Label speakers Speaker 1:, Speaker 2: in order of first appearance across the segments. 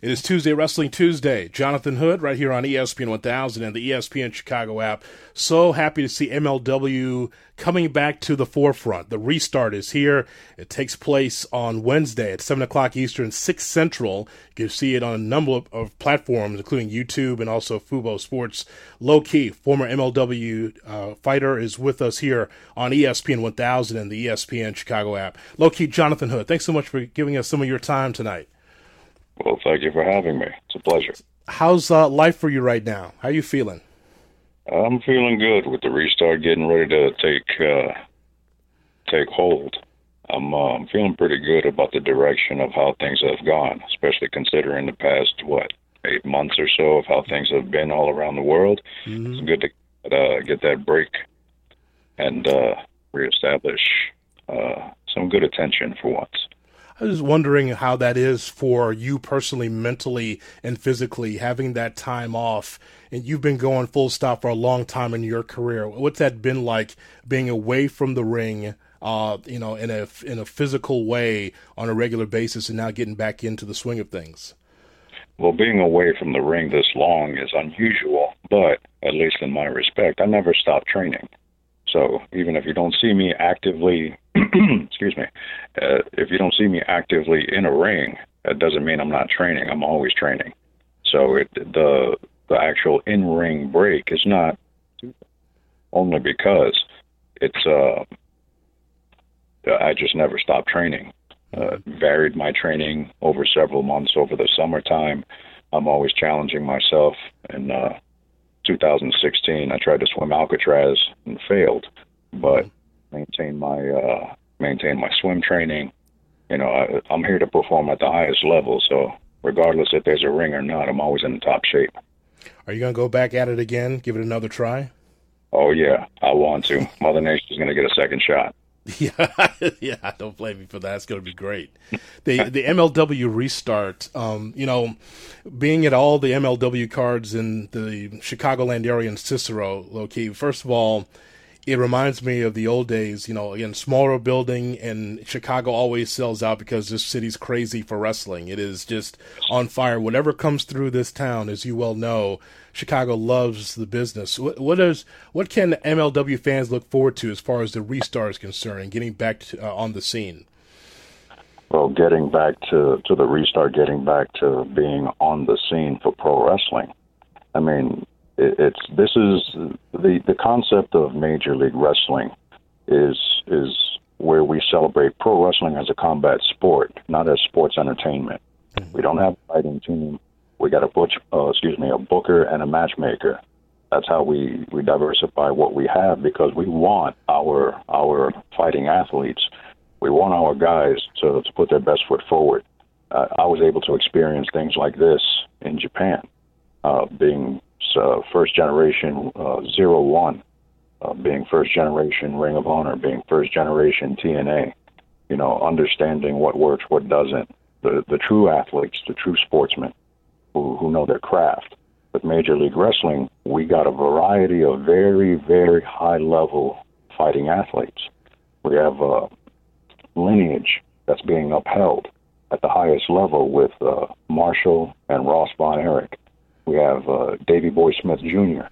Speaker 1: It is Tuesday, Wrestling Tuesday. Jonathan Hood right here on ESPN 1000 and the ESPN Chicago app. So happy to see MLW coming back to the forefront. The restart is here. It takes place on Wednesday at 7 o'clock Eastern, 6 Central. You can see it on a number of, of platforms, including YouTube and also Fubo Sports. Low Ki, former MLW uh, fighter, is with us here on ESPN 1000 and the ESPN Chicago app. Low Ki, Jonathan Hood, thanks so much for giving us some of your time tonight.
Speaker 2: Well, thank you for having me. It's a pleasure.
Speaker 1: How's uh, life for you right now? How are you feeling?
Speaker 2: I'm feeling good with the restart getting ready to take uh, take hold. I'm uh, feeling pretty good about the direction of how things have gone, especially considering the past what eight months or so of how things have been all around the world. Mm-hmm. It's good to uh, get that break and uh, reestablish uh, some good attention for once.
Speaker 1: I was wondering how that is for you personally, mentally and physically, having that time off. And you've been going full stop for a long time in your career. What's that been like being away from the ring, uh, you know, in a in a physical way on a regular basis, and now getting back into the swing of things?
Speaker 2: Well, being away from the ring this long is unusual, but at least in my respect, I never stopped training. So even if you don't see me actively, excuse me, uh, if you don't see me actively in a ring, that doesn't mean I'm not training. I'm always training. So it, the the actual in ring break is not only because it's uh I just never stopped training. Uh, varied my training over several months over the summertime. I'm always challenging myself and uh 2016, I tried to swim Alcatraz and failed, but maintained my uh, maintained my swim training. You know, I, I'm here to perform at the highest level, so regardless if there's a ring or not, I'm always in the top shape.
Speaker 1: Are you gonna go back at it again? Give it another try?
Speaker 2: Oh yeah, I want to. Mother Nature's gonna get a second shot.
Speaker 1: Yeah, yeah, don't blame me for that. It's going to be great. The the MLW restart, um, you know, being at all the MLW cards in the Chicagoland area and Cicero, Low Ki. First of all, it reminds me of the old days. You know, again, smaller building, and Chicago always sells out because this city's crazy for wrestling. It is just on fire. Whatever comes through this town, as you well know, Chicago loves the business. What, what is what can MLW fans look forward to as far as the restart is concerned and getting back to, uh, on the scene?
Speaker 2: Well, getting back to to the restart, getting back to being on the scene for pro wrestling. I mean, it's this is the the concept of Major League Wrestling is is where we celebrate pro wrestling as a combat sport, not as sports entertainment. Mm-hmm. We don't have a fighting team. We got a butch, uh, excuse me, a booker and a matchmaker. That's how we we diversify what we have because we want our our fighting athletes. We want our guys to to put their best foot forward. Uh, I was able to experience things like this in Japan, uh, being uh, first generation uh, zero one, uh, being first generation Ring of Honor, being first generation TNA. You know, understanding what works, what doesn't. The the true athletes, the true sportsmen, who who know their craft. With Major League Wrestling, we got a variety of very very high level fighting athletes. We have a lineage that's being upheld at the highest level with uh, Marshall and Ross Von Erich we have uh, Davy Boy Smith Jr.,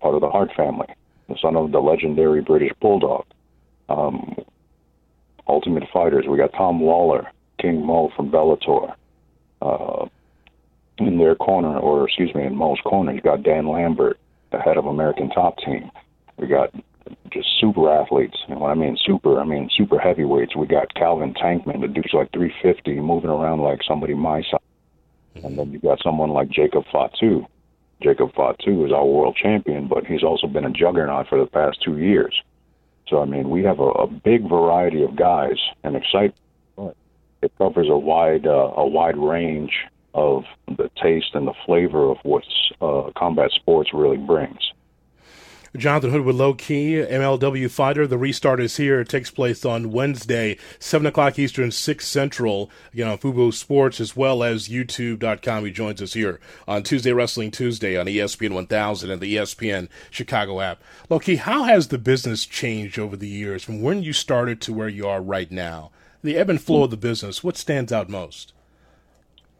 Speaker 2: part of the Hart family, the son of the legendary British Bulldog. Um, Ultimate Fighters, we got Tom Lawlor, King Mo from Bellator. Uh, in their corner, or excuse me, in Mo's corner, you got Dan Lambert, the head of American Top Team. We got just super athletes. And when I mean super, I mean super heavyweights. We got Calvin Tankman, the dude's like 350, moving around like somebody my size. And then you've got someone like Jacob Fatu. Jacob Fatu is our world champion, but he's also been a juggernaut for the past two years. So I mean, we have a, a big variety of guys, and excite. It covers a wide uh, a wide range of the taste and the flavor of what uh, combat sports really brings.
Speaker 1: Jonathan Hood with Low Ki, MLW fighter. The restart is here. It takes place on Wednesday, 7 o'clock Eastern, 6 Central, again on Fubo Sports, as well as YouTube.com. He joins us here on Tuesday Wrestling Tuesday on ESPN 1000 and the ESPN Chicago app. Low Ki, how has the business changed over the years from when you started to where you are right now? The ebb and flow of the business, what stands out most?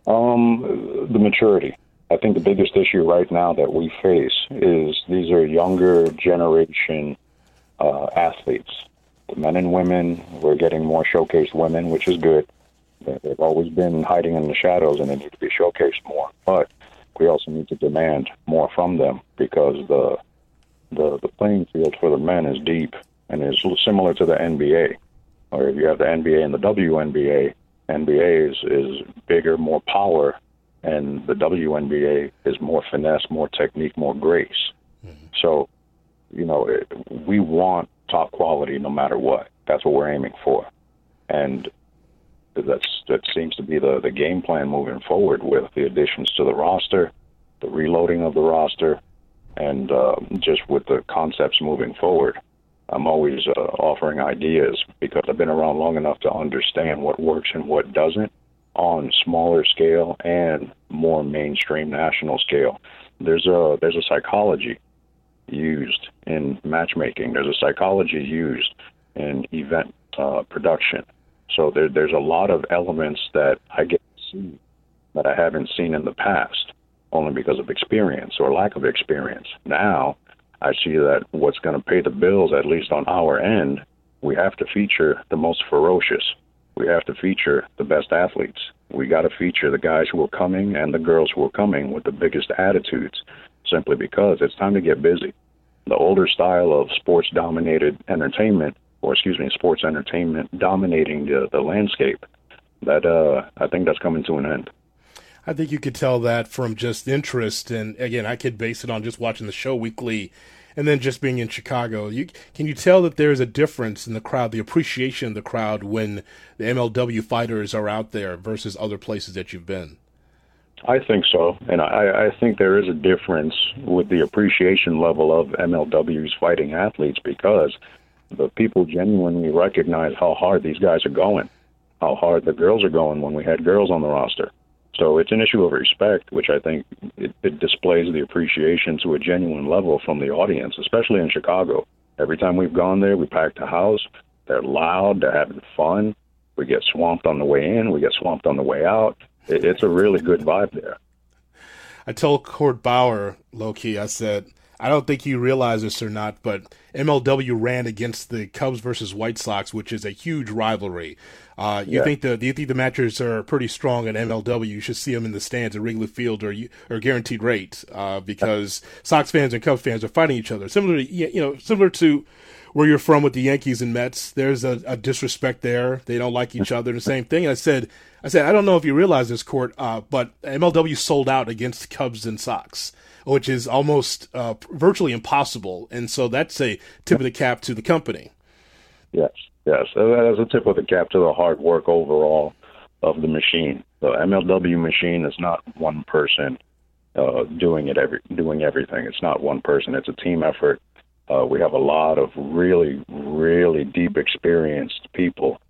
Speaker 2: Um, the maturity. I think the biggest issue right now that we face is these are younger generation uh, athletes. The men and women, we're getting more showcased women, which is good. They've always been hiding in the shadows and they need to be showcased more. But we also need to demand more from them because the the, the playing field for the men is deep and is similar to the NBA. Or if you have the NBA and the WNBA, NBA is, is bigger, more power, and the WNBA is more finesse, more technique, more grace. Mm-hmm. So, you know, it, we want top quality no matter what. That's what we're aiming for, and that's that seems to be the the game plan moving forward with the additions to the roster, the reloading of the roster, and uh, just with the concepts moving forward. I'm always uh, offering ideas because I've been around long enough to understand what works and what doesn't on smaller scale and more mainstream national scale. There's a there's a psychology used in matchmaking. There's a psychology used in event uh, production. So there, there's a lot of elements that I get to see that I haven't seen in the past, only because of experience or lack of experience. Now I see that what's going to pay the bills, at least on our end, we have to feature the most ferocious we have to feature the best athletes. We got to feature the guys who are coming and the girls who are coming with the biggest attitudes, simply because it's time to get busy. The older style of sports dominated entertainment, or excuse me, sports entertainment dominating the, the landscape, that uh, I think that's coming to an end.
Speaker 1: I think you could tell that from just interest, and again, I could base it on just watching the show weekly and then just being in Chicago, you can you tell that there's a difference in the crowd, the appreciation of the crowd when the MLW fighters are out there versus other places that you've been?
Speaker 2: I think so, and I, I think there is a difference with the appreciation level of MLW's fighting athletes because the people genuinely recognize how hard these guys are going, how hard the girls are going when we had girls on the roster. So it's an issue of respect, which I think it, it displays the appreciation to a genuine level from the audience, especially in Chicago. Every time we've gone there, we pack the house. They're loud. They're having fun. We get swamped on the way in. We get swamped on the way out. It, it's a really good vibe there.
Speaker 1: I told Court Bauer, Low Ki, I said, I don't think you realize this or not, but MLW ran against the Cubs versus White Sox, which is a huge rivalry. Uh, you yeah. think the do you think the matches are pretty strong at MLW? You should see them in the stands at Wrigley Field or or Guaranteed Rate uh, because Sox fans and Cubs fans are fighting each other. Similar to you know similar to where you're from with the Yankees and Mets. There's a, a disrespect there. They don't like each other. The same thing. And I said I said I don't know if you realize this, Court, uh, but MLW sold out against Cubs and Sox which is almost uh, virtually impossible. And so that's a tip of the cap to the company.
Speaker 2: Yes. Yes, that is a tip of the cap to the hard work overall of the machine. The MLW machine is not one person uh, doing it every doing everything. It's not one person. It's a team effort. Uh, we have a lot of really, really deep experienced people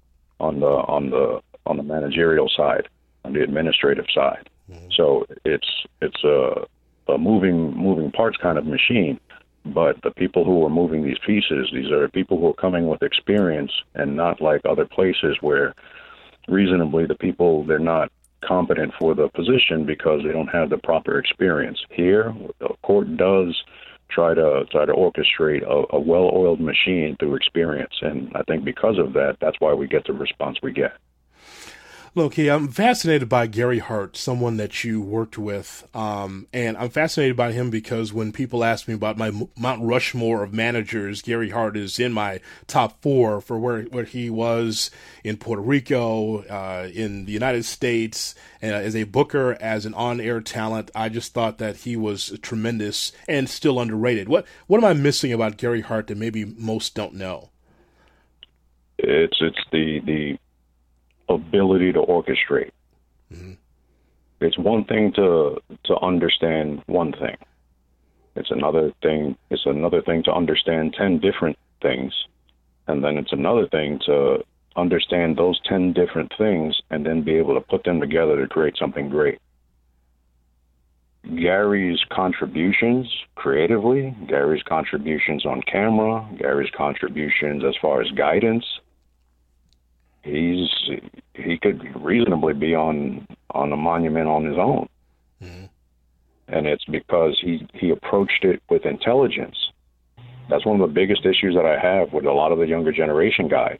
Speaker 2: on the on the on the managerial side, on the administrative side. Mm-hmm. So it's it's a, a moving moving parts kind of machine. But the people who are moving these pieces, these are people who are coming with experience and not like other places where reasonably the people, they're not competent for the position because they don't have the proper experience. Here, the Court does try to try to orchestrate a, a well-oiled machine through experience, and I think because of that, that's why we get the response we get.
Speaker 1: Low Ki, I'm fascinated by Gary Hart, someone that you worked with, um, and I'm fascinated by him because when people ask me about my Mount Rushmore of managers, Gary Hart is in my top four for where where he was in Puerto Rico, uh, in the United States, uh, as a booker, as an on-air talent. I just thought that he was tremendous and still underrated. What what am I missing about Gary Hart that maybe most don't know?
Speaker 2: It's it's the the ability to orchestrate. Mm-hmm. It's one thing to to understand one thing. It's another thing. It's another thing to understand ten different things, and then it's another thing to understand those ten different things and then be able to put them together to create something great. Gary's contributions creatively, Gary's contributions on camera, Gary's contributions as far as guidance, he's he could reasonably be on on a monument on his own. Mm-hmm. And it's because he he approached it with intelligence. That's one of the biggest issues that I have with a lot of the younger generation guys.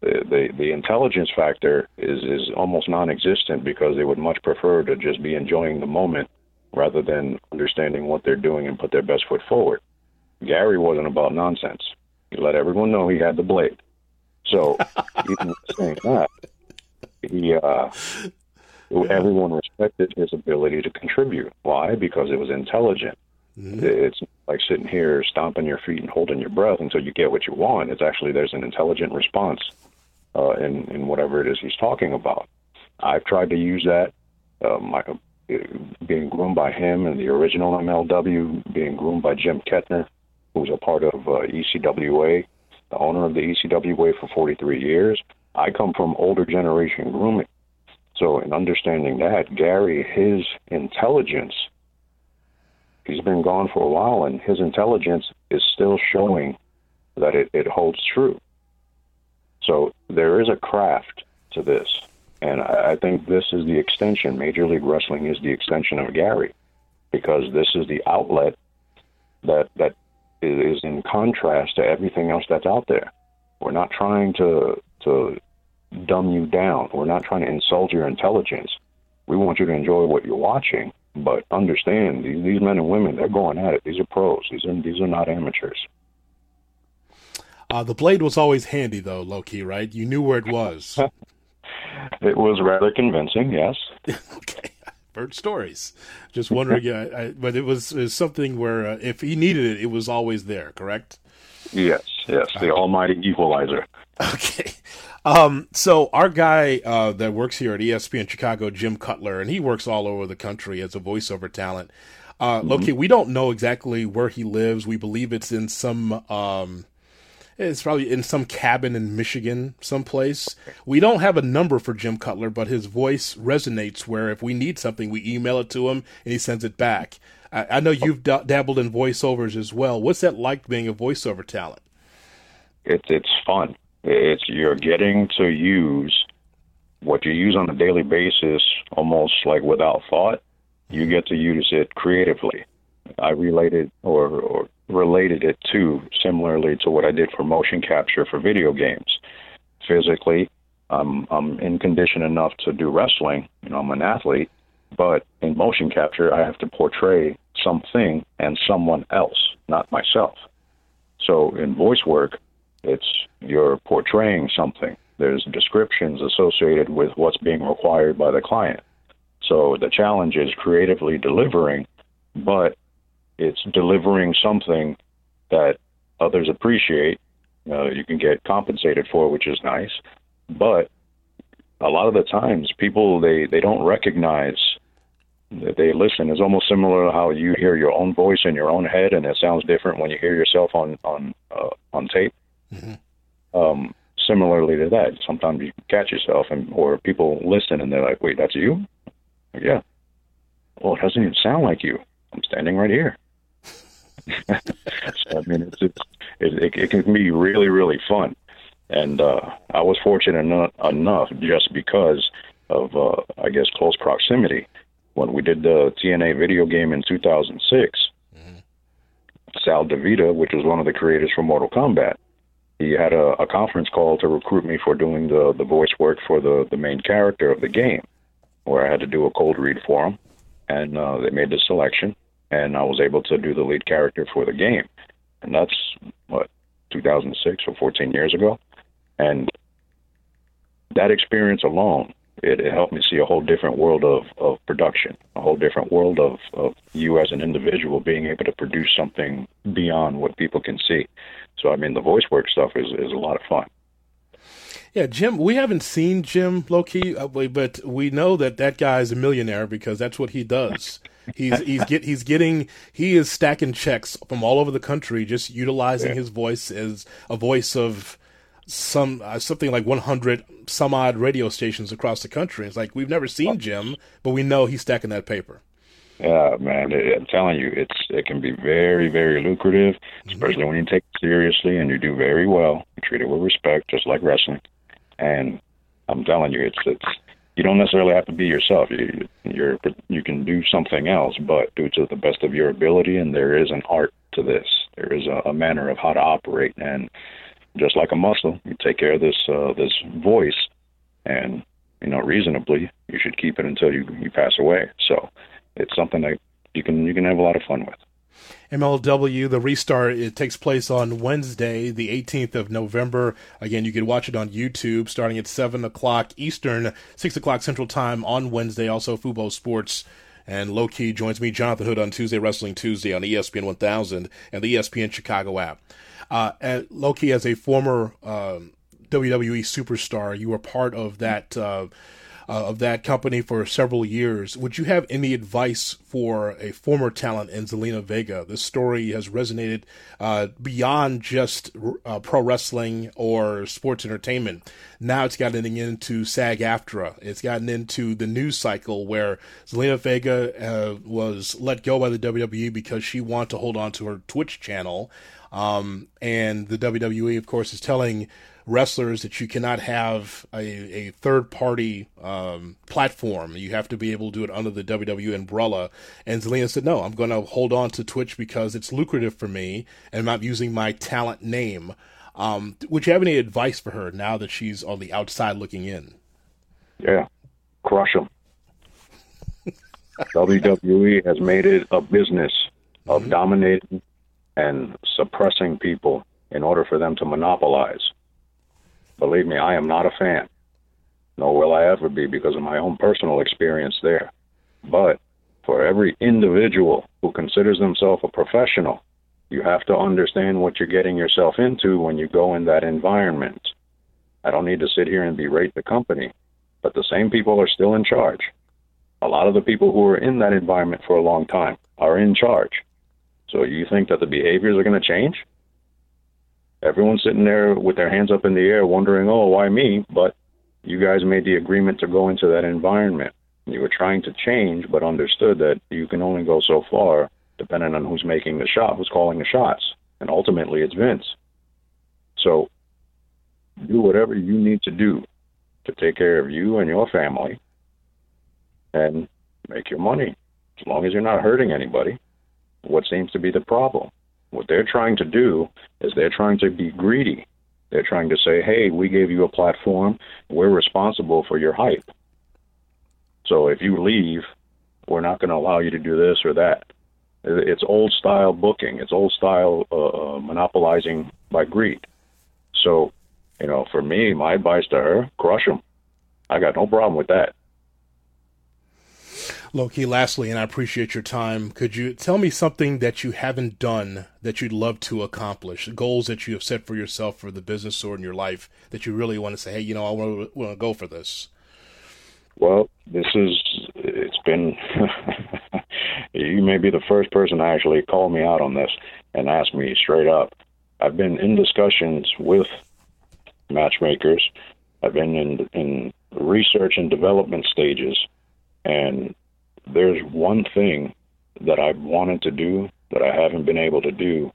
Speaker 2: The, the the intelligence factor is is almost non-existent because they would much prefer to just be enjoying the moment rather than understanding what they're doing and put their best foot forward. Gary wasn't about nonsense. He let everyone know he had the blade. So even saying that, he uh, everyone respected his ability to contribute. Why? Because it was intelligent. Mm-hmm. It's like sitting here stomping your feet and holding your breath until you get what you want. It's actually there's an intelligent response uh, in in whatever it is he's talking about. I've tried to use that. Uh, my, being groomed by him and the original MLW, being groomed by Jim Kettner, who's a part of uh, ECWA, the owner of the ECWA for 43 years. I come from older generation grooming. So, in understanding that, Gary, his intelligence, he's been gone for a while, and his intelligence is still showing that it, it holds true. So, there is a craft to this. And I, I think this is the extension. Major League Wrestling is the extension of Gary because this is the outlet that, that is in contrast to everything else that's out there. We're not trying to to dumb you down. We're not trying to insult your intelligence. We want you to enjoy what you're watching, but understand these, these men and women, they're going at it. These are pros. These are these are not amateurs.
Speaker 1: Uh, the blade was always handy, though, Low Ki, right? You knew where it was.
Speaker 2: it was rather convincing, yes.
Speaker 1: okay heard stories. Just wondering, uh, I, but it was, it was something where uh, if he needed it, it was always there. Correct?
Speaker 2: Yes, yes, the uh, almighty equalizer.
Speaker 1: Okay. Um, so our guy uh, that works here at ESPN Chicago, Jim Cutler, and he works all over the country as a voiceover talent. Uh, mm-hmm. Okay, we don't know exactly where he lives. We believe it's in some um, it's probably in some cabin in Michigan, someplace. We don't have a number for Jim Cutler, but his voice resonates where if we need something, we email it to him and he sends it back. I, I know you've dabbled in voiceovers as well. What's that like being a voiceover talent?
Speaker 2: It's it's fun. It's you're getting to use what you use on a daily basis, almost like without thought. You get to use it creatively. I related or, or related it to similarly to what I did for motion capture for video games. Physically, I'm I'm in condition enough to do wrestling. You know, I'm an athlete, but in motion capture, I have to portray something and someone else, not myself. So in voice work, it's you're portraying something. There's descriptions associated with what's being required by the client. So the challenge is creatively delivering, but it's delivering something that others appreciate. Uh, you can get compensated for, which is nice. But a lot of the times, people they they don't recognize that they listen. It's almost similar to how you hear your own voice in your own head, and it sounds different when you hear yourself on on uh, on tape. Mm-hmm. Um, similarly to that, sometimes you catch yourself, and or people listen and they're like, "Wait, that's you?" Like, yeah. Well, it doesn't even sound like you. I'm standing right here. so, I mean, it's, it's it, it, can be really really fun, and uh, I was fortunate enough, enough just because of uh, I guess close proximity. When we did the TNA video game in 2006, mm-hmm. Sal Divita, which was one of the creators for Mortal Kombat, he had a, a conference call to recruit me for doing the the voice work for the the main character of the game, where I had to do a cold read for him, and uh, they made the selection and I was able to do the lead character for the game. And that's what 2006 or 14 years ago. And that experience alone, it, it helped me see a whole different world of, of production, a whole different world of, of you as an individual being able to produce something beyond what people can see. So, I mean, the voice work stuff is, is a lot of fun.
Speaker 1: Yeah, Jim, we haven't seen Jim Low Ki, uh, but we know that that guy is a millionaire because that's what he does. He's he's get he's getting he is stacking checks from all over the country, just utilizing yeah. his voice as a voice of some uh, something like 100 some odd radio stations across the country. It's like we've never seen Jim, but we know he's stacking that paper.
Speaker 2: Yeah, man, I'm telling you, it's it can be very, very lucrative, mm-hmm. especially mm-hmm. when you take it seriously and you do very well. You treat it with respect, just like wrestling. And I'm telling you, it's it's you don't necessarily have to be yourself. You you're you can do something else, but do it to the best of your ability. And there is an art to this. There is a, a manner of how to operate, and just like a muscle, you take care of this uh, this voice, and you know reasonably, you should keep it until you you pass away. So it's something that you can you can have a lot of fun with.
Speaker 1: MLW, the restart, it takes place on Wednesday, the 18th of November. Again, you can watch it on YouTube starting at 7 o'clock Eastern, 6 o'clock Central Time on Wednesday. Also, Fubo Sports. And Low Ki joins me, Jonathan Hood, on Tuesday Wrestling Tuesday on ESPN 1000 and the ESPN Chicago app. Uh, Low Ki, as a former uh, WWE superstar, you were part of that. Uh, uh, of that company for several years. Would you have any advice for a former talent in Zelina Vega? This story has resonated uh, beyond just uh, pro wrestling or sports entertainment. Now it's gotten into SAG AFTRA. It's gotten into the news cycle where Zelina Vega uh, was let go by the WWE because she wanted to hold on to her Twitch channel. Um, and the WWE, of course, is telling wrestlers that you cannot have a, a third party um, platform. You have to be able to do it under the WWE umbrella. And Zelina said, no, I'm going to hold on to Twitch because it's lucrative for me and I'm not using my talent name. Um, would you have any advice for her now that she's on the outside looking in?
Speaker 2: Yeah, crush them. WWE has made it a business of mm-hmm. dominating and suppressing people in order for them to monopolize. Believe me, I am not a fan, nor will I ever be because of my own personal experience there. But for every individual who considers themselves a professional, you have to understand what you're getting yourself into when you go in that environment. I don't need to sit here and berate the company, but the same people are still in charge. A lot of the people who are in that environment for a long time are in charge. So you think that the behaviors are going to change? Everyone's sitting there with their hands up in the air wondering, oh, why me? But you guys made the agreement to go into that environment. You were trying to change, but understood that you can only go so far depending on who's making the shot, who's calling the shots. And ultimately, it's Vince. So do whatever you need to do to take care of you and your family and make your money. As long as you're not hurting anybody, what seems to be the problem? What they're trying to do is they're trying to be greedy. They're trying to say, hey, we gave you a platform. We're responsible for your hype. So if you leave, we're not going to allow you to do this or that. It's old style booking. It's old style uh, uh, monopolizing by greed. So, you know, for me, my advice to her, crush them. I got no problem with that.
Speaker 1: Low Ki, lastly, and I appreciate your time, could you tell me something that you haven't done that you'd love to accomplish? Goals that you have set for yourself for the business or in your life that you really want to say, hey, you know, I want to, want to go for this?
Speaker 2: Well, this is, it's been, you may be the first person to actually call me out on this and ask me straight up. I've been in discussions with matchmakers. I've been in in research and development stages, and there's one thing that I wanted to do that I haven't been able to do,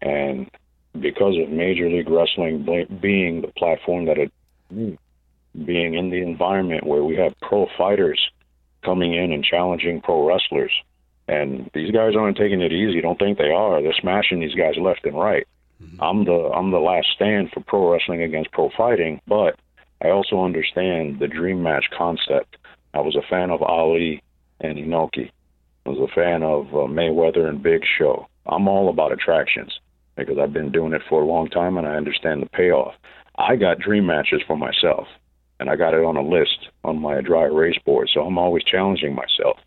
Speaker 2: and because of Major League Wrestling being the platform that it being in the environment where we have pro fighters coming in and challenging pro wrestlers. And these guys aren't taking it easy. Don't think they are. They're smashing these guys left and right. Mm-hmm. I'm the I'm the last stand for pro wrestling against pro fighting, but I also understand the dream match concept. I was a fan of Ali and Inoki. Was a fan of uh, Mayweather and Big Show. I'm all about attractions because I've been doing it for a long time and I understand the payoff. I got dream matches for myself and I got it on a list on my dry erase board. So I'm always challenging myself.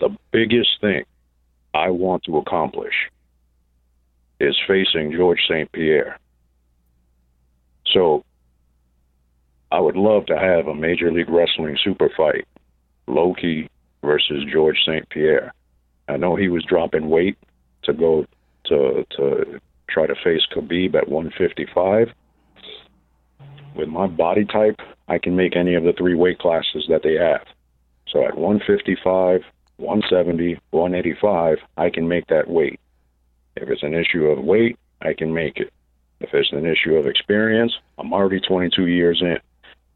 Speaker 2: The biggest thing I want to accomplish is facing George St. Pierre. So I would love to have a Major League Wrestling super fight, Low Ki versus George St. Pierre. I know he was dropping weight to go to to try to face Khabib at 155. With my body type, I can make any of the three weight classes that they have. So at 155, 170, 185, I can make that weight. If it's an issue of weight, I can make it. If it's an issue of experience, I'm already 22 years in.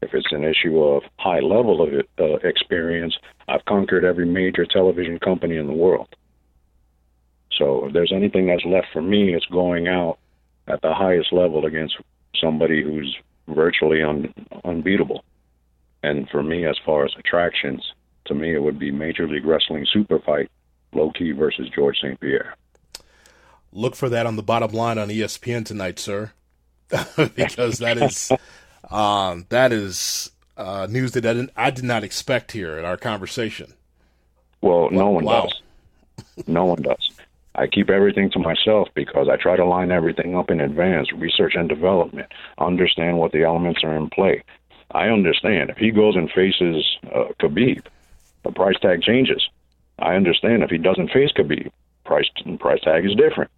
Speaker 2: If it's an issue of high level of uh, experience, I've conquered every major television company in the world. So if there's anything that's left for me, it's going out at the highest level against somebody who's virtually un, unbeatable. And for me, as far as attractions, to me, it would be Major League Wrestling Super Fight, Low Ki versus George St. Pierre.
Speaker 1: Look for that on the bottom line on ESPN tonight, sir, because that is um, that is uh, news that I, didn't, I did not expect here in our conversation.
Speaker 2: Well, no one wow. does. No one does. I keep everything to myself because I try to line everything up in advance, research and development, understand what the elements are in play. I understand if he goes and faces uh, Khabib, the price tag changes. I understand if he doesn't face Khabib, price price tag is different.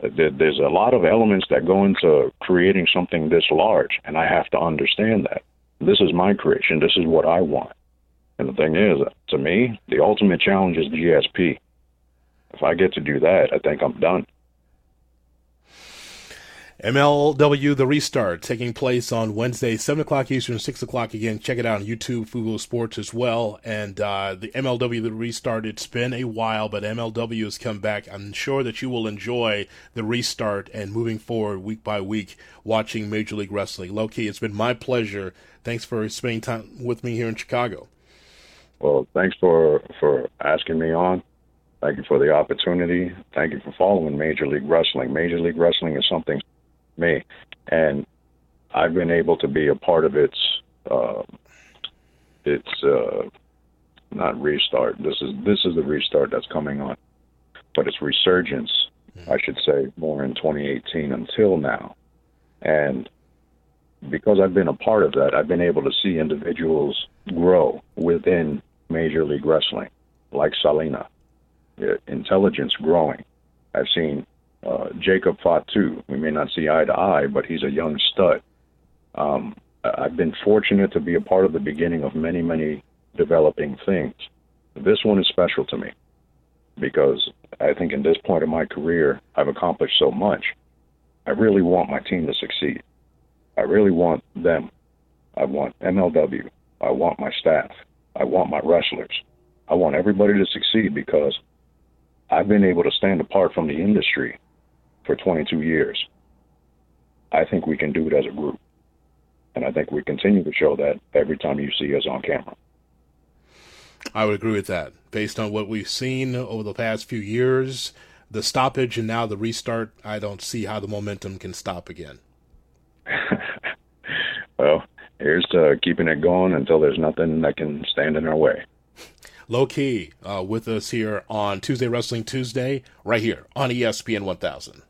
Speaker 2: There's a lot of elements that go into creating something this large, and I have to understand that. This is my creation. This is what I want. And the thing is, to me, the ultimate challenge is GSP. If I get to do that, I think I'm done.
Speaker 1: MLW The Restart taking place on Wednesday, 7 o'clock Eastern, 6 o'clock again. Check it out on YouTube, Fubo Sports as well. And uh, the MLW The Restart, it's been a while, but MLW has come back. I'm sure that you will enjoy the restart and moving forward week by week watching Major League Wrestling. Low Ki, it's been my pleasure. Thanks for spending time with me here in Chicago.
Speaker 2: Well, thanks for, for asking me on. Thank you for the opportunity. Thank you for following Major League Wrestling. Major League Wrestling is something me, and I've been able to be a part of its uh, its uh, not restart. This is this is the restart that's coming on, but its resurgence, mm-hmm. I should say, more in 2018 until now, and because I've been a part of that, I've been able to see individuals grow within Major League Wrestling, like Salina, intelligence growing. I've seen uh, Jacob Fatu. We may not see eye to eye, but he's a young stud. Um, I've been fortunate to be a part of the beginning of many, many developing things. This one is special to me because I think in this point of my career, I've accomplished so much. I really want my team to succeed. I really want them. I want MLW. I want my staff. I want my wrestlers. I want everybody to succeed because I've been able to stand apart from the industry for 22 years. I think we can do it as a group. And I think we continue to show that every time you see us on camera.
Speaker 1: I would agree with that. Based on what we've seen over the past few years, the stoppage and now the restart, I don't see how the momentum can stop again.
Speaker 2: well, here's to keeping it going until there's nothing that can stand in our way.
Speaker 1: Low Ki uh, with us here on Tuesday Wrestling Tuesday, right here on ESPN 1000.